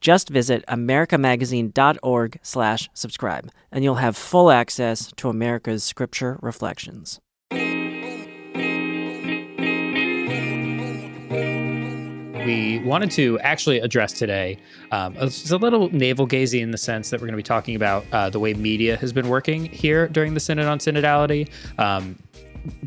Just visit americamagazine.org slash subscribe, and you'll have full access to America's scripture reflections. we wanted to actually address today. Um, it's a little navel gazing in the sense that we're going to be talking about uh, the way media has been working here during the Synod on Synodality. Um,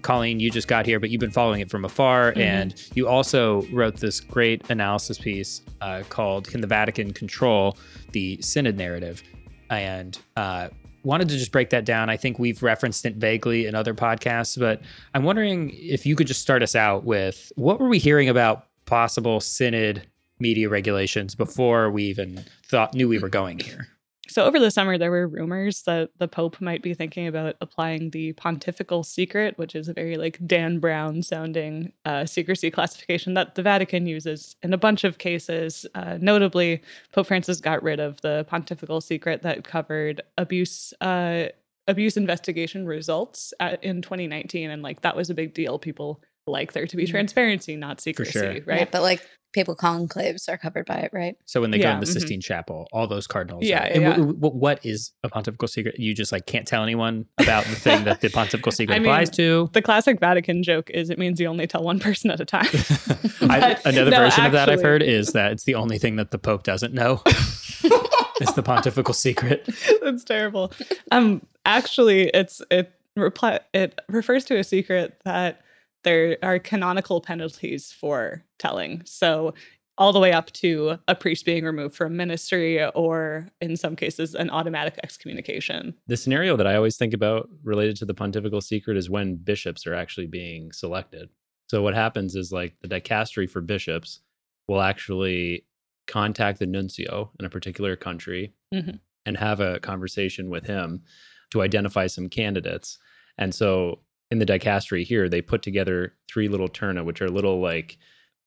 Colleen, you just got here, but you've been following it from afar. Mm-hmm. And you also wrote this great analysis piece uh, called Can the Vatican Control the Synod Narrative? And uh, wanted to just break that down. I think we've referenced it vaguely in other podcasts, but I'm wondering if you could just start us out with what were we hearing about possible synod media regulations before we even thought knew we were going here. So over the summer, there were rumors that the Pope might be thinking about applying the pontifical secret, which is a very like Dan Brown sounding uh, secrecy classification that the Vatican uses in a bunch of cases. Uh, notably, Pope Francis got rid of the pontifical secret that covered abuse. Uh, abuse investigation results at, in 2019 and like that was a big deal people like there to be mm-hmm. transparency, not secrecy, sure. right? Yeah, but like papal conclaves are covered by it, right? So when they yeah, go in the mm-hmm. Sistine Chapel, all those cardinals. Yeah. Are, yeah. W- w- what is a pontifical secret? You just like can't tell anyone about the thing that the pontifical secret applies mean, to. The classic Vatican joke is it means you only tell one person at a time. I, another no, version actually, of that I've heard is that it's the only thing that the Pope doesn't know. it's the pontifical secret. That's terrible. Um, actually, it's it reply it refers to a secret that there are canonical penalties for telling. So all the way up to a priest being removed from ministry or in some cases an automatic excommunication. The scenario that I always think about related to the pontifical secret is when bishops are actually being selected. So what happens is like the dicastery for bishops will actually contact the nuncio in a particular country mm-hmm. and have a conversation with him to identify some candidates. And so in the dicastery here, they put together three little terna, which are little like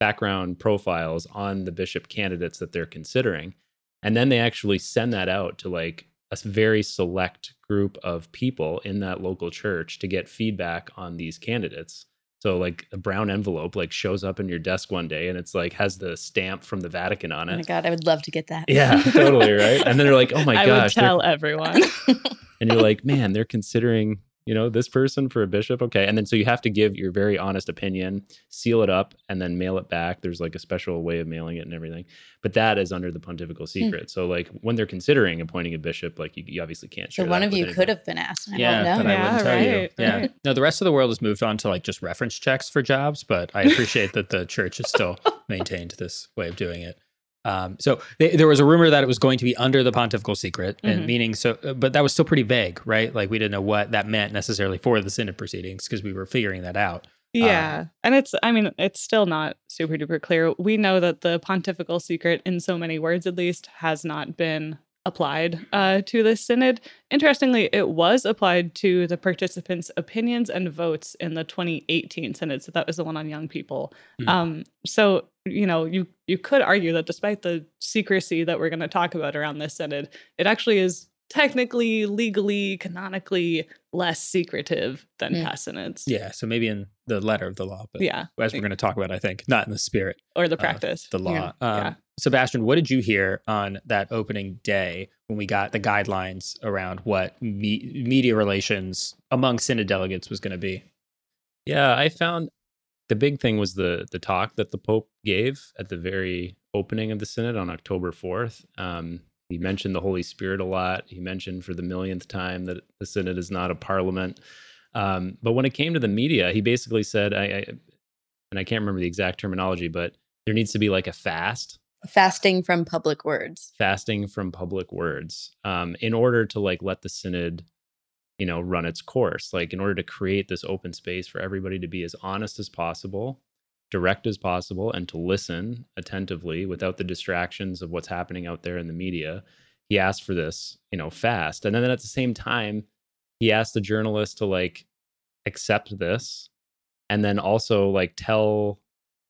background profiles on the bishop candidates that they're considering. And then they actually send that out to like a very select group of people in that local church to get feedback on these candidates. So like a brown envelope like shows up in your desk one day and it's like has the stamp from the Vatican on it. Oh my god, I would love to get that. Yeah, totally, right? And then they're like, "Oh my I gosh." I would tell everyone. and you're like, "Man, they're considering you know, this person for a bishop. Okay. And then so you have to give your very honest opinion, seal it up, and then mail it back. There's like a special way of mailing it and everything. But that is under the pontifical hmm. secret. Hmm. So, like, when they're considering appointing a bishop, like, you, you obviously can't. So, one of you could have been asked. I yeah. But I yeah, wouldn't tell right, you. Yeah. Right. No, the rest of the world has moved on to like just reference checks for jobs, but I appreciate that the church has still maintained this way of doing it. Um, so they, there was a rumor that it was going to be under the pontifical secret, and mm-hmm. meaning so, uh, but that was still pretty vague, right? Like we didn't know what that meant necessarily for the synod proceedings because we were figuring that out. Yeah, um, and it's I mean it's still not super duper clear. We know that the pontifical secret, in so many words at least, has not been applied uh, to this synod. Interestingly, it was applied to the participants' opinions and votes in the 2018 synod. So that was the one on young people. Mm. Um, so you know, you you could argue that despite the secrecy that we're going to talk about around this synod, it actually is technically, legally, canonically less secretive than mm. past. Yeah, so maybe in the letter of the law, but yeah, as we're going to talk about, I think not in the spirit or the practice, the law. Yeah. Um, yeah. Sebastian, what did you hear on that opening day when we got the guidelines around what me- media relations among synod delegates was going to be? Yeah, I found the big thing was the the talk that the Pope gave at the very opening of the synod on October fourth. Um, he mentioned the Holy Spirit a lot. He mentioned for the millionth time that the synod is not a parliament. Um, but when it came to the media, he basically said, I, I, and I can't remember the exact terminology, but there needs to be like a fast fasting from public words fasting from public words um, in order to like let the synod you know run its course like in order to create this open space for everybody to be as honest as possible direct as possible and to listen attentively without the distractions of what's happening out there in the media. He asked for this, you know, fast. And then at the same time, he asked the journalist to like accept this and then also like tell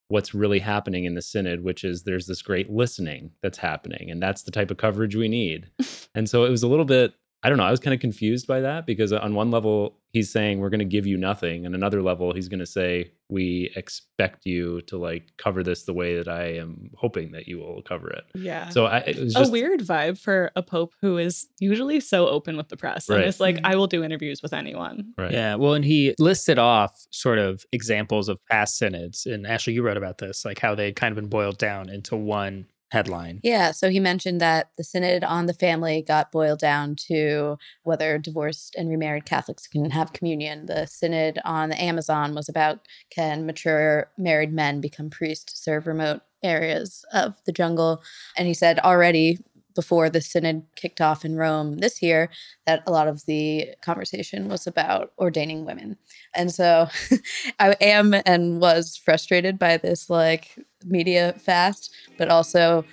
what's really happening in the synod which is there's this great listening that's happening. And that's the type of coverage we need. And so it was a little bit i don't know i was kind of confused by that because on one level he's saying we're going to give you nothing and another level he's going to say we expect you to like cover this the way that i am hoping that you will cover it Yeah. so I, it was just a weird vibe for a pope who is usually so open with the press and Right. is like, Mhm. I will do interviews with anyone. right Yeah, well, and he listed off sort of examples of past synods, and Ashley, you wrote about this, like how they'd kind of been boiled down into one headline. Yeah, so he mentioned that the synod on the family got boiled down to whether divorced and remarried Catholics can have communion. The synod on the Amazon was about can mature married men become priests to serve remote areas of the jungle. And he said already before the synod kicked off in Rome this year that a lot of the conversation was about ordaining women. And so I am and was frustrated by this like media fast, but also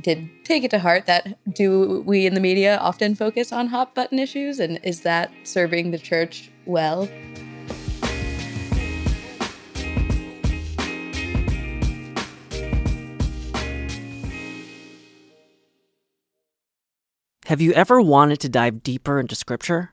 did take it to heart that do we in the media often focus on hot button issues and is that serving the church well? Have you ever wanted to dive deeper into Scripture?